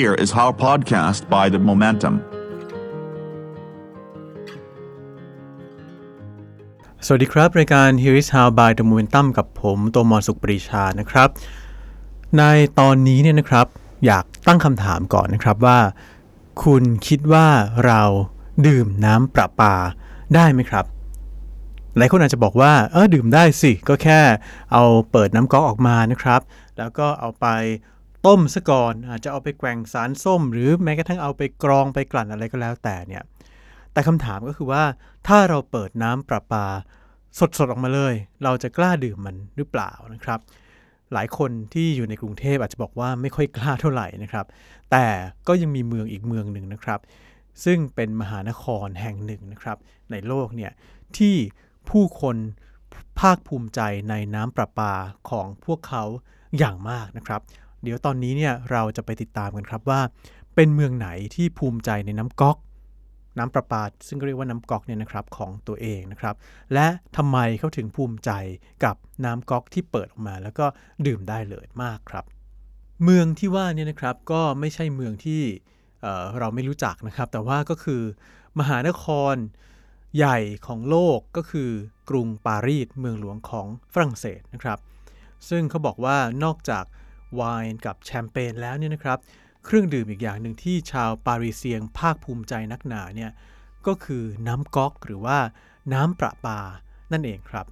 Here is our podcast by the Momentum. สวัสดีครับ รายการ Here is How by the Momentum กับผมโตมอนสุขปรีชานะครับ ในตอนนี้เนี่ยนะครับ อยากตั้งคำถามก่อนนะครับว่า คุณคิดว่าเราดื่มน้ำประปาได้ไหมครับหลายคนอาจจะบอกว่าเออดื่มได้สิ ก็แค่เอาเปิดน้ำก๊อกออกมานะครับ แล้วก็เอาไป ต้มซะก่อนอาจจะเอาไปแกว่งสารส้ม หรือแม้กระทั่งเอาไปกรองไปกลั่นอะไรก็แล้วแต่เนี่ยแต่คำถามก็คือว่าถ้าเราเปิดน้ำประปาสดๆออกมาเลย เราจะกล้าดื่มมันหรือเปล่านะครับ หลายคนที่อยู่ในกรุงเทพอาจจะบอกว่าไม่ค่อยกล้าเท่าไหร่นะครับ แต่ก็ยังมีเมืองอีกเมืองหนึ่งนะครับ ซึ่งเป็นมหานครแห่งหนึ่งนะครับ ในโลกเนี่ยที่ผู้คนภาคภูมิใจในน้ำประปาของพวกเขาอย่างมากนะครับ เดี๋ยวตอนนี้เนี่ยเราจะไปติดตามกันครับว่า เป็นเมืองไหนที่ภูมิใจในน้ำก๊อก น้ำประปาซึ่งเรียกว่าน้ำก๊อกเนี่ยนะครับของตัวเองนะครับ และทำไมเขาถึงภูมิใจกับน้ำก๊อกที่เปิดออกมา แล้วก็ดื่มได้เลยมากครับ เมืองที่ว่านี่นะครับก็ไม่ใช่เมืองที่เเราไม่รู้จักนะครับ แต่ว่าก็คือมหานครใหญ่ของโลกก็คือกรุงปารีสเมืองหลวงของฝรั่งเศสนะครับ ซึ่งเขาบอกว่านอกจาก ไวน์กับแชมเปญแล้วเนี่ยนะครับ เครื่องดื่มอีกอย่างหนึ่งที่ชาวปารีเซียงภาคภูมิใจนักหนาเนี่ยก็คือน้ำก๊อกหรือว่าน้ำประปานั่นเองครับ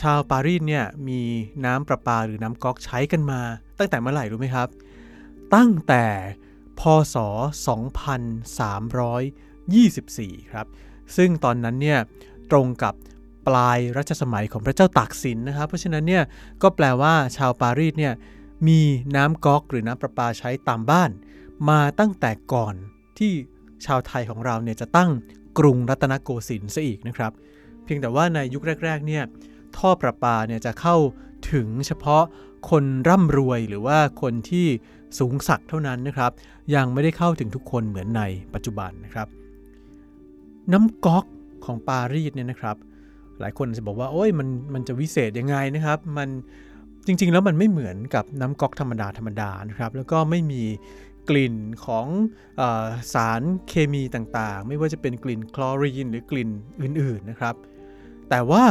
ชาวปารีสเนี่ยมีน้ำประปาหรือน้ำก๊อกใช้กันมา ตั้งแต่เมื่อไหร่รู้ไหมครับ ตั้งแต่พศ 2324 ครับ ซึ่งตอนนั้นเนี่ยตรงกับปลายรัชสมัยของพระเจ้าตากสินนะครับ เพราะฉะนั้นเนี่ยก็แปลว่าชาวปารีสเนี่ย มีน้ำก๊อกหรือน้ำประปาใช้ตามบ้าน มาตั้งแต่ก่อนที่ชาวไทยของเราเนี่ยจะตั้งกรุงรัตนโกสินทร์ซะอีกนะครับ เพียงแต่ว่าในยุคแรก ๆ เนี่ยท่อประปาเนี่ยจะเข้าถึงเฉพาะคนร่ำรวยหรือว่าคนที่สูงสักเท่านั้นนะครับ ยังไม่ได้เข้าถึงทุกคนเหมือนในปัจจุบันนะครับ น้ำก๊อกของปารีสเนี่ยนะครับ หลายคนจะบอกว่าโอ้ยมันมันจะวิเศษยังไงนะครับ มัน จริง ๆ แล้วมันไม่เหมือนกับน้ำก๊อกธรรมดาธรรมดานะครับ แล้วก็ไม่มีกลิ่นของออสารเคมีต่างๆ ไม่ว่าจะเป็นกลิ่นคลอรีนหรือกลิ่นอื่นๆนะครับ แต่ว่า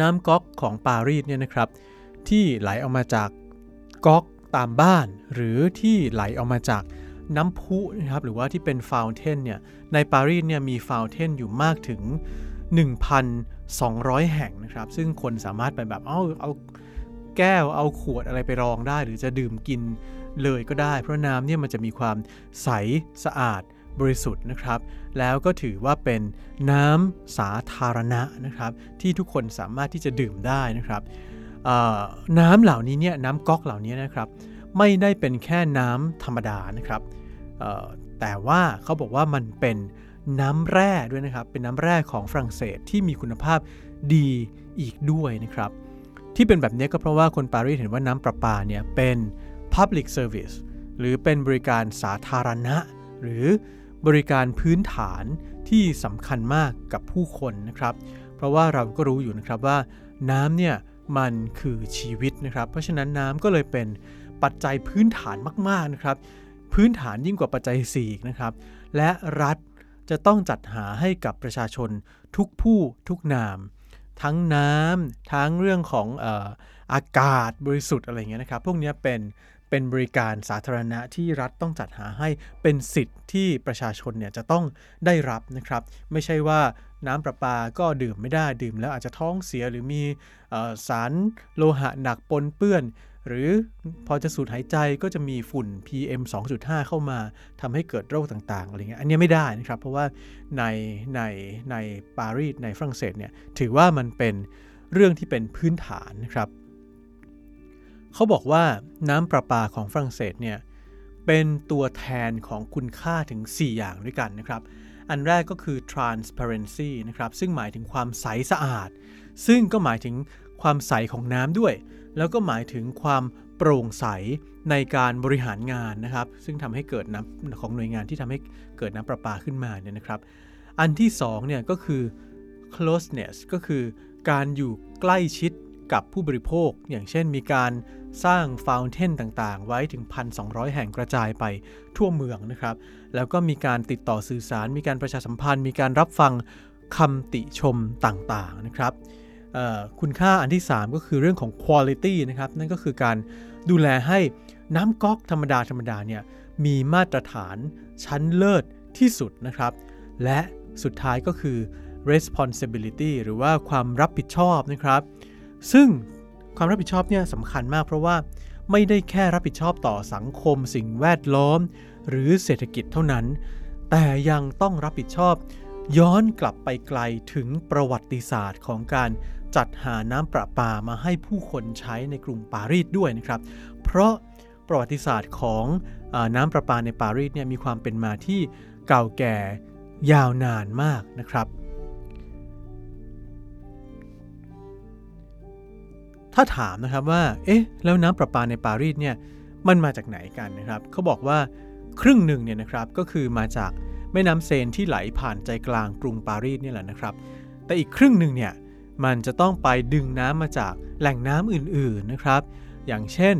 น้ำก๊อกของปารีสเนี่ยนะครับ ที่ไหลออกมาจากก๊อกตามบ้าน หรือที่ไหลออกมาจากน้ำพุนะครับหรือว่าที่เป็นฟาวเทนเนี่ยในปารีสเนี่ยมีฟาวเทนอยู่มากถึง 200 แห่งนะครับ ซึ่งคนสามารถไปแบบเอาเอาแก้วเอาขวดอะไรไปรองได้ หรือจะดื่มกินเลยก็ได้ เพราะน้ำเนี่ยมันจะมีความใสสะอาดบริสุทธิ์นะครับ แล้วก็ถือว่าเป็นน้ำสาธารณะนะครับ ที่ทุกคนสามารถที่จะดื่มได้นะครับน้ำเหล่านี้เนี่ยน้ำก๊อกเหล่านี้นะครับ ไม่ได้เป็นแค่น้ำธรรมดานะครับแต่ว่าเขาบอกว่ามันเป็น น้ำแร่ด้วยนะครับ เป็นน้ำแร่ของฝรั่งเศสที่มีคุณภาพดีอีกด้วยนะครับ ที่เป็นแบบนี้ก็เพราะว่าคนปารีสเห็นว่าน้ำประปาเนี่ยเป็น public service หรือเป็นบริการสาธารณะ หรือบริการพื้นฐานที่สำคัญมากกับผู้คนนะครับ เพราะว่าเราก็รู้อยู่นะครับว่าน้ำเนี่ยมันคือชีวิตนะครับ เพราะฉะนั้นน้ำก็เลยเป็นปัจจัยพื้นฐานมากๆนะครับ พื้นฐานยิ่งกว่าปัจจัย4อีกนะครับ และรัฐ จะต้องจัดหาให้กับประชาชนทุกผู้ทุกนาม ทั้งน้ำทั้งเรื่องของอออากาศบริสุทธิ์อะไรเงี้ยนะครับ พวกนี้เป็นเป็นบริการสาธารณะที่รัฐต้องจัดหาให้เป็นสิทธิ์ที่ประชาชนเนี่ยจะต้องได้รับนะครับ ไม่ใช่ว่าน้ำประปาก็ดื่มไม่ได้ดื่มแล้วอาจจะท้องเสียหรือมีสารโลหะหนักปนเปื้อน หรือพอจะสูดหายใจก็จะมีฝุ่น PM 2.5 เข้ามาทำให้เกิดโรคต่างๆอะไรเงี้ยอันนี้ไม่ได้นะครับ เพราะว่าในในในปารีสในฝรั่งเศสเนี่ยถือว่ามันเป็นเรื่องที่เป็นพื้นฐานนะครับ เขาบอกว่าน้ำประปาของฝรั่งเศสเนี่ยเป็นตัวแทนของคุณค่าถึง 4 อย่างด้วยกันนะครับ อันแรกก็คือ transparency นะครับ ซึ่งหมายถึงความใสสะอาด ซึ่งก็หมายถึง ความใสของน้ำด้วย แล้วก็หมายถึงความโปร่งใสในการบริหารงานนะครับ ซึ่งทำให้เกิดน้ำของหน่วยงานที่ทำให้เกิดน้ำประปาขึ้นมาเนี่ยนะครับ อันที่2เนี่ยก็คือ closeness ก็คือการอยู่ใกล้ชิดกับผู้บริโภค อย่างเช่นมีการสร้างฟาวเทนต่างๆ ไว้ถึง 1,200 แห่งกระจายไปทั่วเมืองนะครับ แล้วก็มีการติดต่อสื่อสาร มีการประชาสัมพันธ์ มีการรับฟังคำติชมต่างๆนะครับ คุณค่าอันที่ 3 ก็คือเรื่องของ quality นะครับนั่นก็คือการดูแลให้น้ำก๊อกธรรมดาธรรมดาเนี่ยมีมาตรฐานชั้นเลิศที่สุดนะครับ และสุดท้ายก็คือ responsibility หรือว่าความรับผิดชอบนะครับ ซึ่งความรับผิดชอบเนี่ยสำคัญมากเพราะว่าไม่ได้แค่รับผิดชอบต่อสังคมสิ่งแวดล้อม หรือเศรษฐกิจเท่านั้น แต่ยังต้องรับผิดชอบ ย้อนกลับไปไกลถึงประวัติศาสตร์ของการ จัดหาน้ำประปามาให้ผู้คนใช้ในกรุงปารีสด้วยนะครับ เพราะประวัติศาสตร์ของอน้ำประปาในปารีสเนี่ยมีความเป็นมาที่เก่าแก่ยาวนานมากนะครับ ถ้าถามนะครับว่า เอ๊ะ แล้วน้ำประปาในปารีสเนี่ย มันมาจากไหนกันนะครับ เขาบอกว่าครึ่งหนึ่งเนี่ยนะครับ ก็คือมาจากแม่น้ำเซนที่ไหลผ่านใจกลางกรุงปารีสเนี่ยแหละนะครับ แต่อีกครึ่งหนึ่งเนี่ย มันจะต้องไปดึงน้ำมาจากแหล่งน้ำอื่นๆนะครับ อย่างเช่น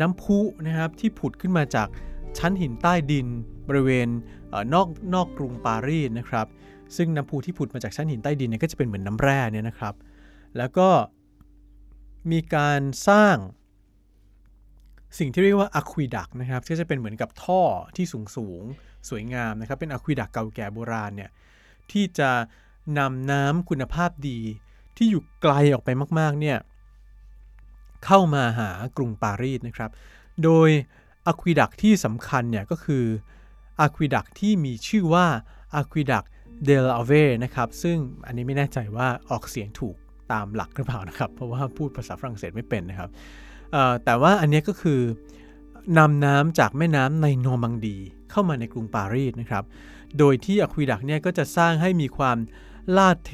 น้ำพุนะครับที่ผุดขึ้นมาจากชั้นหินใต้ดินบริเวณนอกนอกกรุงปารีสนะครับ ซึ่งน้ำพุที่ผุดมาจากชั้นหินใต้ดินเนี่ยก็จะเป็นเหมือนน้ำแร่เนี่ยนะครับ แล้วก็มีการสร้างสิ่งที่เรียกว่าอะควิดักนะครับที่จะเป็นเหมือนกับท่อที่สูงสูงสวยงามนะครับ เป็นอะควิดักเก่าแก่โบราณเนี่ยที่จะ นำน้ำคุณภาพดีที่อยู่ไกลออกไปมากๆเนี่ยเข้ามาหากรุงปารีสนะครับ โดยอะควิดักที่สำคัญเนี่ยก็คืออะควิดักที่มีชื่อว่าอะควิดักเดลอาเวนะครับ ซึ่งอันนี้ไม่แน่ใจว่าออกเสียงถูกตามหลักหรือเปล่านะครับ เพราะว่าพูดภาษาฝรั่งเศสไม่เป็นนะครับ แต่ว่าอันนี้ก็คือนำน้ำจากแม่น้ำในนอร์มังดี เข้ามาในกรุงปารีสนะครับ โดยที่ aqueduct เนี่ยก็จะสร้างให้มีความ ลาดเท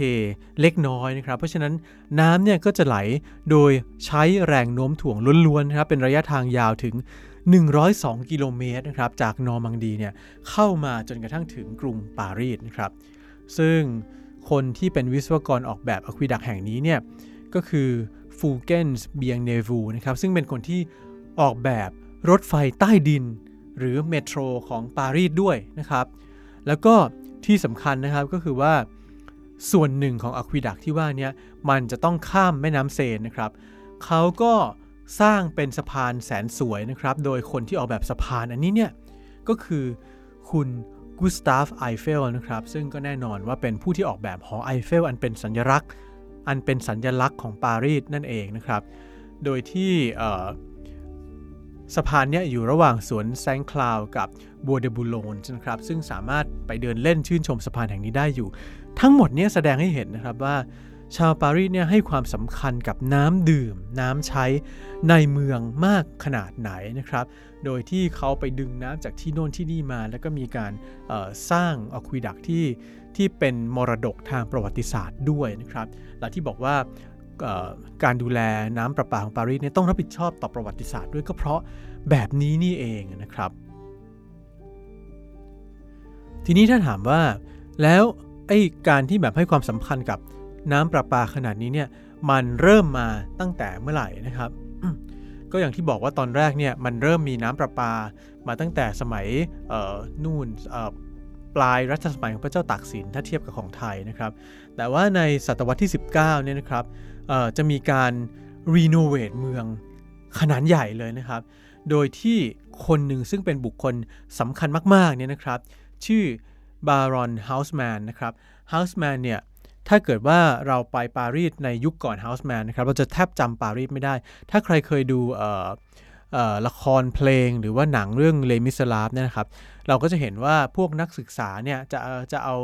เล็กน้อยนะครับ เพราะฉะนั้นน้ำเนี่ยก็จะไหลโดยใช้แรงโน้มถ่วงล้วนๆนะครับเป็นระยะทางยาวถึง 102 กิโลเมตรนะครับจากนอร์มังดีเนี่ยเข้ามาจนกระทั่งถึงกรุงปารีสนะครับ ซึ่งคนที่เป็นวิศวกรออกแบบ aqueduct แห่งนี้เนี่ยก็คือ Fulgence Bienvenüe นะครับซึ่งเป็นคนที่ออกแบบรถไฟใต้ดิน หรือ Metro ของปารีสด้วยนะครับ แล้วก็ที่สำคัญนะครับก็คือว่า ส่วนหนึ่งของ aqueduct ที่ว่านี้มันจะต้องข้ามแม่น้ำเซนนะครับเขาก็สร้างเป็นสะพานแสนสวยนะครับ โดยคนที่ออกแบบสะพานอันนี้เนี่ยก็คือคุณกุสตาฟไอเฟลนะครับ ซึ่งก็แน่นอนว่าเป็นผู้ที่ออกแบบหอไอเฟลอันเป็นสัญลักษณ์ อันเป็นสัญลักษณ์ของปารีสนั่นเองนะครับ โดยที่สะพานเนี้อยู่ระหว่างสวนแซงคลาวกับบัวเดบูโลนนะครับ ซึ่งสามารถไปเดินเล่นชื่นชมสะพานแห่งนี้ได้อยู่ ทั้งหมดนี้แสดงให้เห็นนะครับว่า ชาวปารีสเนี่ยให้ความสำคัญกับน้ำดื่ม น้ำใช้ในเมืองมากขนาดไหนนะครับ โดยที่เขาไปดึงน้ำจากที่โน่นที่นี่มา แล้วก็มีการสร้างอควิดักที่ที่เป็นมรดกทางประวัติศาสตร์ด้วยนะครับ และที่บอกว่าการดูแลน้ำประปาของปารีสเนี่ยต้องรับผิดชอบต่อประวัติศาสตร์ด้วยก็เพราะแบบนี้นี่เองนะครับ ทีนี้ถ้าถามว่าแล้ว อ้การที่แบบให้ความสำคัญกับน้ำประปาขนาดนี้เนี่ยมันเริ่มมาตั้งแต่เมื่อไหร่นะครับ ก็อย่างที่บอกว่าตอนแรกเนี่ยมันเริ่มมีน้ำประปามาตั้งแต่สมัยนู่นปลายรัชสมัยของพระเจ้าตากสินถ้าเทียบกับของไทยนะครับ แต่ว่าในศตวรรษที่ 19เนี่ยนะครับจะมีการ renovate เมืองขนาดใหญ่เลยนะครับ โดยที่คนหนึ่งซึ่งเป็นบุคคลสำคัญมากๆเนี่ยนะครับ ชื่อ บารอนเฮาส์แมนนะครับเฮาส์แมนเนี่ยถ้าเกิดว่าเราไปปารีสในยุคก่อนเฮาส์แมนนะครับเราจะแทบจำปารีสไม่ได้ ถ้าใครเคยดูละครเพลงหรือว่าหนังเรื่องเลมิสลาฟเนี่ยนะครับ เราก็จะเห็นว่าพวกนักศึกษาเนี่ยจะจะเอา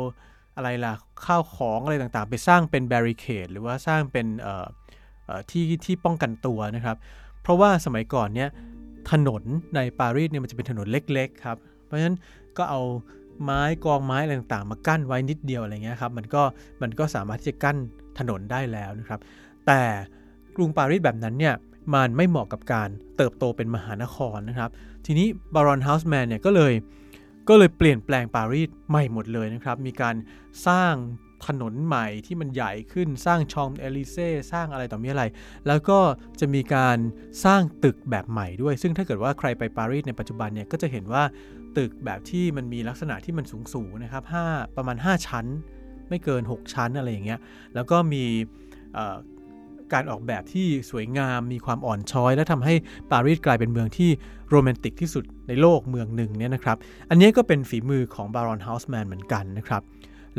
อะไรล่ะข้าวของอะไรต่างๆ ไปสร้างเป็นแบริเคดหรือว่าสร้างเป็นที่ที่ป้องกันตัวนะครับ เพราะว่าสมัยก่อนเนี่ยถนนในปารีสเนี่ยมันจะเป็นถนนเล็กๆครับ เพราะฉะนั้นก็เอา ไม้กองไม้อะไรต่างๆ มากั้นไว้นิดเดียวอะไรเงี้ยครับมันก็มันก็สามารถที่จะกั้นถนนได้แล้วนะครับ แต่กรุงปารีสแบบนั้นเนี่ยมันไม่เหมาะกับการเติบโตเป็นมหานครนะครับ ทีนี้บารอนเฮาส์แมนเนี่ยก็เลยก็เลยเปลี่ยนแปลงปารีสใหม่หมดเลยนะครับ มีการสร้าง ถนนใหม่ที่มันใหญ่ขึ้นสร้างชองเอลิเซ่สร้างอะไรต่อมีอะไร แล้วก็จะมีการสร้างตึกแบบใหม่ด้วย ซึ่งถ้าเกิดว่าใครไปปารีสในปัจจุบันเนี่ยก็จะเห็นว่าตึกแบบที่มันมีลักษณะที่มันสูงสูงนะครับ5ประมาณ 5 ชั้น ไม่เกิน 6 ชั้นอะไรอย่างเงี้ยแล้วก็มีการออกแบบที่สวยงามมีความอ่อนช้อย และทำให้ปารีสกลายเป็นเมืองที่โรแมนติกที่สุดในโลกเมืองหนึ่งเนี่ยนะครับ อันนี้ก็เป็นฝีมือของบารอนเฮาส์แมนเหมือนกันนะครับ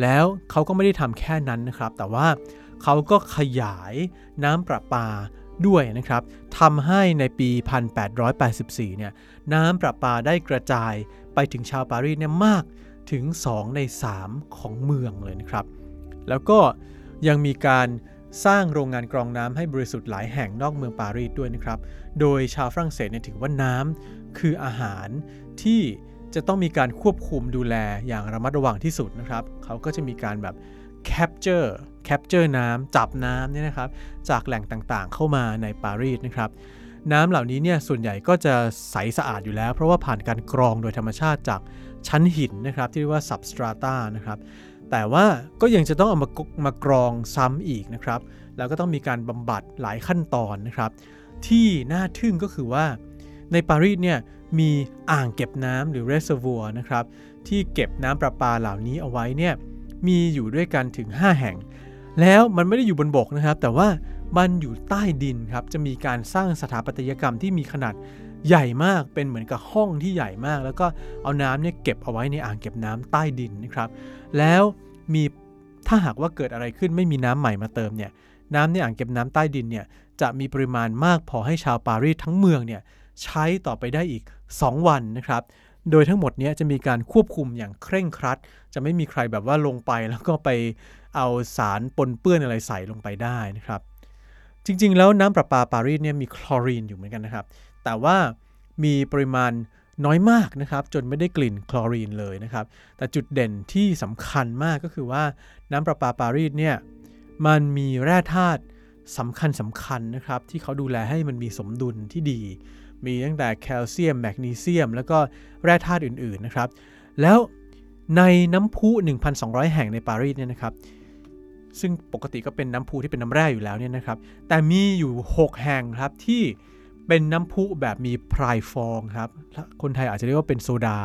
แล้วเขาก็ไม่ได้ทำแค่นั้นนะครับ แต่ว่าเขาก็ขยายน้ำประปาด้วยนะครับทำให้ในปี 1884 เนี่ยน้ำประปาได้กระจายไปถึงชาวปารีสเนี่ยมากถึง 2 ใน 3 ของเมืองเลยนะครับ แล้วก็ยังมีการสร้างโรงงานกรองน้ำให้บริสุทธิ์หลายแห่งนอกเมืองปารีสด้วยนะครับ โดยชาวฝรั่งเศสเนี่ยถือว่าน้ำคืออาหารที่ จะต้องมีการควบคุมดูแลอย่างระมัดระวังที่สุดนะครับ เขาก็จะมีการแบบ capture capture น้ำจับน้ำเนี่ยนะครับ จากแหล่งต่างๆ เข้ามาในปารีสนะครับ น้ำเหล่านี้เนี่ยส่วนใหญ่ก็จะใสสะอาดอยู่แล้ว เพราะว่าผ่านการกรองโดยธรรมชาติจากชั้นหินนะครับ ที่เรียกว่า substrata นะครับ แต่ว่าก็ยังจะต้องเอามามากรองซ้ำอีกนะครับ แล้วก็ต้องมีการบำบัดหลายขั้นตอนนะครับ ที่น่าทึ่งก็คือว่าในปารีสเนี่ย มีอ่างเก็บน้ำหรือ reservoir นะครับ ที่เก็บน้ำประปาเหล่านี้เอาไว้เนี่ยมีอยู่ด้วยกันถึง 5 แห่ง แล้วมันไม่ได้อยู่บนบกนะครับ แต่ว่ามันอยู่ใต้ดินครับ จะมีการสร้างสถาปัตยกรรมที่มีขนาดใหญ่มากเป็นเหมือนกับห้องที่ใหญ่มาก แล้วก็เอาน้ำเนี่ยเก็บเอาไว้ในอ่างเก็บน้ำใต้ดินนะครับ แล้วมีถ้าหากว่าเกิดอะไรขึ้นไม่มีน้ำใหม่มาเติมเนี่ยน้ำในอ่างเก็บน้ำใต้ดินเนี่ยจะมีปริมาณมากพอให้ชาวปารีสทั้งเมืองเนี่ย ใช้ต่อไปได้อีก 2 วันนะครับโดยทั้งหมดนี้จะมีการควบคุมอย่างเคร่งครัด จะไม่มีใครแบบว่าลงไปแล้วก็ไปเอาสารปนเปื้อนอะไรใส่ลงไปได้นะครับ จริงๆ แล้วน้ำประปาปารีสเนี่ยมีคลอรีนอยู่เหมือนกันนะครับ แต่ว่ามีปริมาณน้อยมากนะครับ จนไม่ได้กลิ่นคลอรีนเลยนะครับ แต่จุดเด่นที่สำคัญมากก็คือว่าน้ำประปาปารีสเนี่ยมันมีแร่ธาตุสำคัญสำคัญนะครับ ที่เขาดูแลให้มันมีสมดุลที่ดี มีตั้งแต่แคลเซียมแมกนีเซียม แล้วก็แร่ธาตุอื่นๆนะครับ แล้วในน้ำพุ 1,200 แห่งในปารีสเนี่ยนะครับ ซึ่งปกติก็เป็นน้ำพุที่เป็นน้ำแร่อยู่แล้วเนี่ยนะครับ แต่มีอยู่ 6 แห่งครับที่เป็นน้ำพุแบบมีพรายฟองครับ คนไทยอาจจะเรียกว่าเป็นโซดา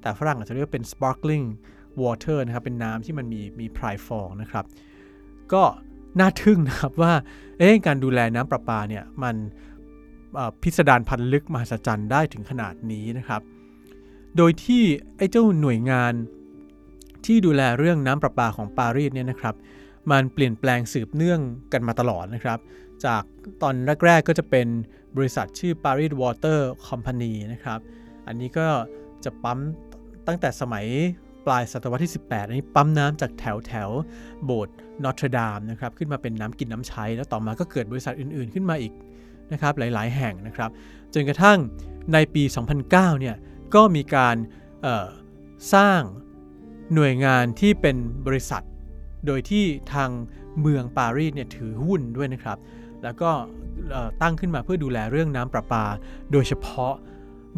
แต่ฝรั่งอาจจะเรียกว่าเป็น sparkling water นะครับ เป็นน้ำที่มันมีมีพรายฟองนะครับ ก็น่าทึ่งนะครับว่า เอ๊การดูแลน้ำประปาเนี่ยมัน พิสดารพันลึกมหัศจรรย์ได้ถึงขนาดนี้นะครับ โดยที่ไอ้เจ้าหน่วยงานที่ดูแลเรื่องน้ำประปาของปารีสเนี่ยนะครับ มันเปลี่ยนแปลงสืบเนื่องกันมาตลอดนะครับ จากตอนแรก ๆ ก็จะเป็นบริษัทชื่อ Paris Water Company นะครับ อันนี้ก็จะปั๊มตั้งแต่สมัยปลายศตวรรษที่ 18 อันนี้ปั๊มน้ำจากแถวแถวโบสถ์นอตรดามนะครับ ขึ้นมาเป็นน้ำกินน้ำใช้ แล้วต่อมาก็เกิดบริษัทอื่น ๆ ขึ้นมาอีก นะครับหลาย ๆ แห่งนะครับจนกระทั่งในปี 2009 เนี่ยก็มีการสร้างหน่วยงานที่เป็นบริษัท โดยที่ทางเมืองปารีสเนี่ยถือหุ้นด้วยนะครับ แล้วก็ตั้งขึ้นมาเพื่อดูแลเรื่องน้ำประปา โดยเฉพาะ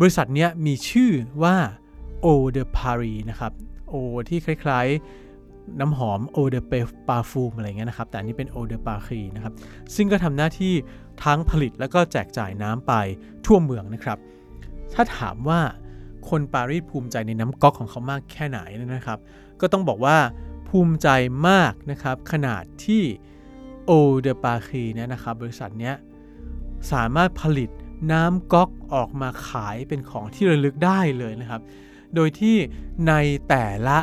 บริษัทนี้มีชื่อว่า o de Paris นะครับ O ที่คล้ายๆ น้ำหอม o de Parfum อะไรเงี้ยนะครับ แต่อันนี้เป็น o de Paris นะครับ ซึ่งก็ทำหน้าที่ทั้งผลิตแล้วก็แจกจ่ายน้ำไปทั่วเมืองนะครับ ถ้าถามว่าคนปารีสภูมิใจในน้ำก๊อกของเขามากแค่ไหนนะครับ ก็ต้องบอกว่าภูมิใจมากนะครับ ขนาดที่ o de Paris เนี่ยนะครับ บริษัทเนี้ยสามารถผลิตน้ำก๊อกออกมาขายเป็นของที่ระลึกได้เลยนะครับ โดยที่ในแต่ละ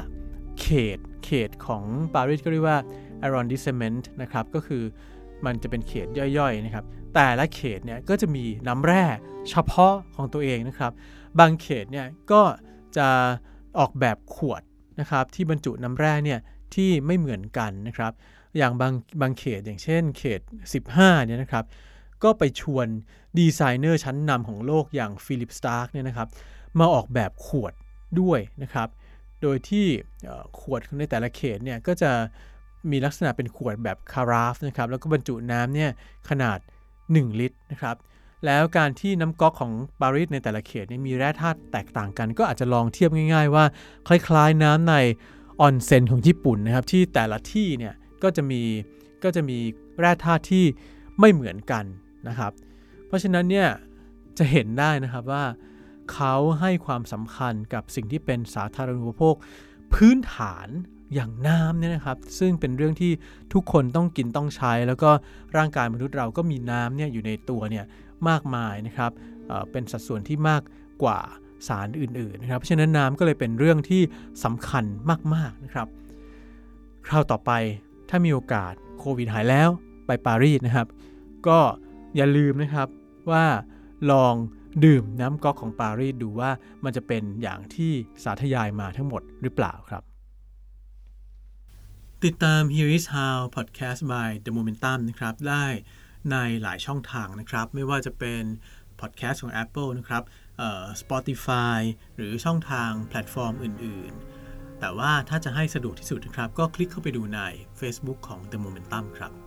เขต เขตของปารีสก็เรียกว่า arrondissement นะครับ ก็คือมันจะเป็นเขตย่อยๆนะครับ แต่ละเขตเนี่ยก็จะมีน้ำแร่เฉพาะของตัวเองนะครับ บางเขตเนี่ยก็จะออกแบบขวดนะครับที่บรรจุน้ำแร่เนี่ยที่ไม่เหมือนกันนะครับ อย่างบางบางเขตอย่างเช่นเขต 15เนี่ยนะครับ ก็ไปชวนดีไซเนอร์ชั้นนำของโลกอย่างฟิลิปสตาร์กเนี่ยนะครับ มาออกแบบขวดด้วยนะครับ โดยที่ขวดในแต่ละเขตเนี่ยก็จะมีลักษณะเป็นขวดแบบ carafe นะครับแล้วก็บรรจุน้ำเนี่ยขนาด 1 ลิตรนะครับแล้วการที่น้ำก๊อกของปารีสในแต่ละเขตเนี่ยมีแร่ธาตุแตกต่างกัน ก็อาจจะลองเทียบง่าย ๆ ว่าคล้ายๆน้ำในออนเซ็นของญี่ปุ่นนะครับที่แต่ละที่เนี่ยก็จะมีก็จะมีแร่ธาตุที่ไม่เหมือนกันนะครับ เพราะฉะนั้นเนี่ยจะเห็นได้นะครับว่า เขาให้ความสำคัญกับสิ่งที่เป็นสาธารณูปโภค พื้นฐานอย่างน้ำเนี่ยนะครับ ซึ่งเป็นเรื่องที่ทุกคนต้องกินต้องใช้ แล้วก็ร่างกายมนุษย์เราก็มีน้ำเนี่ยอยู่ในตัวเนี่ยมากมายนะครับเเป็นสัดส่วนที่มากกว่าสารอื่นๆนะครับเพราะฉะนั้นน้ำก็เลยเป็นเรื่องที่สำคัญมากๆนะครับ คราวต่อไปถ้ามีโอกาสโควิดหายแล้วไปปารีสนะครับ ก็อย่าลืมนะครับว่าลอง ดื่มน้ำก๊อกของปารีสดูว่ามันจะเป็นอย่างที่สาธยายมาทั้งหมดหรือเปล่าครับ ติดตาม Here is How Podcast by The Momentum นะครับ ได้ในหลายช่องทางนะครับ ไม่ว่าจะเป็น Podcast ของ Apple นะครับ Spotify หรือช่องทางแพลตฟอร์มอื่น ๆ แต่ว่าถ้าจะให้สะดวกที่สุดนะครับ ก็คลิกเข้าไปดูใน Facebook ของ The Momentum ครับ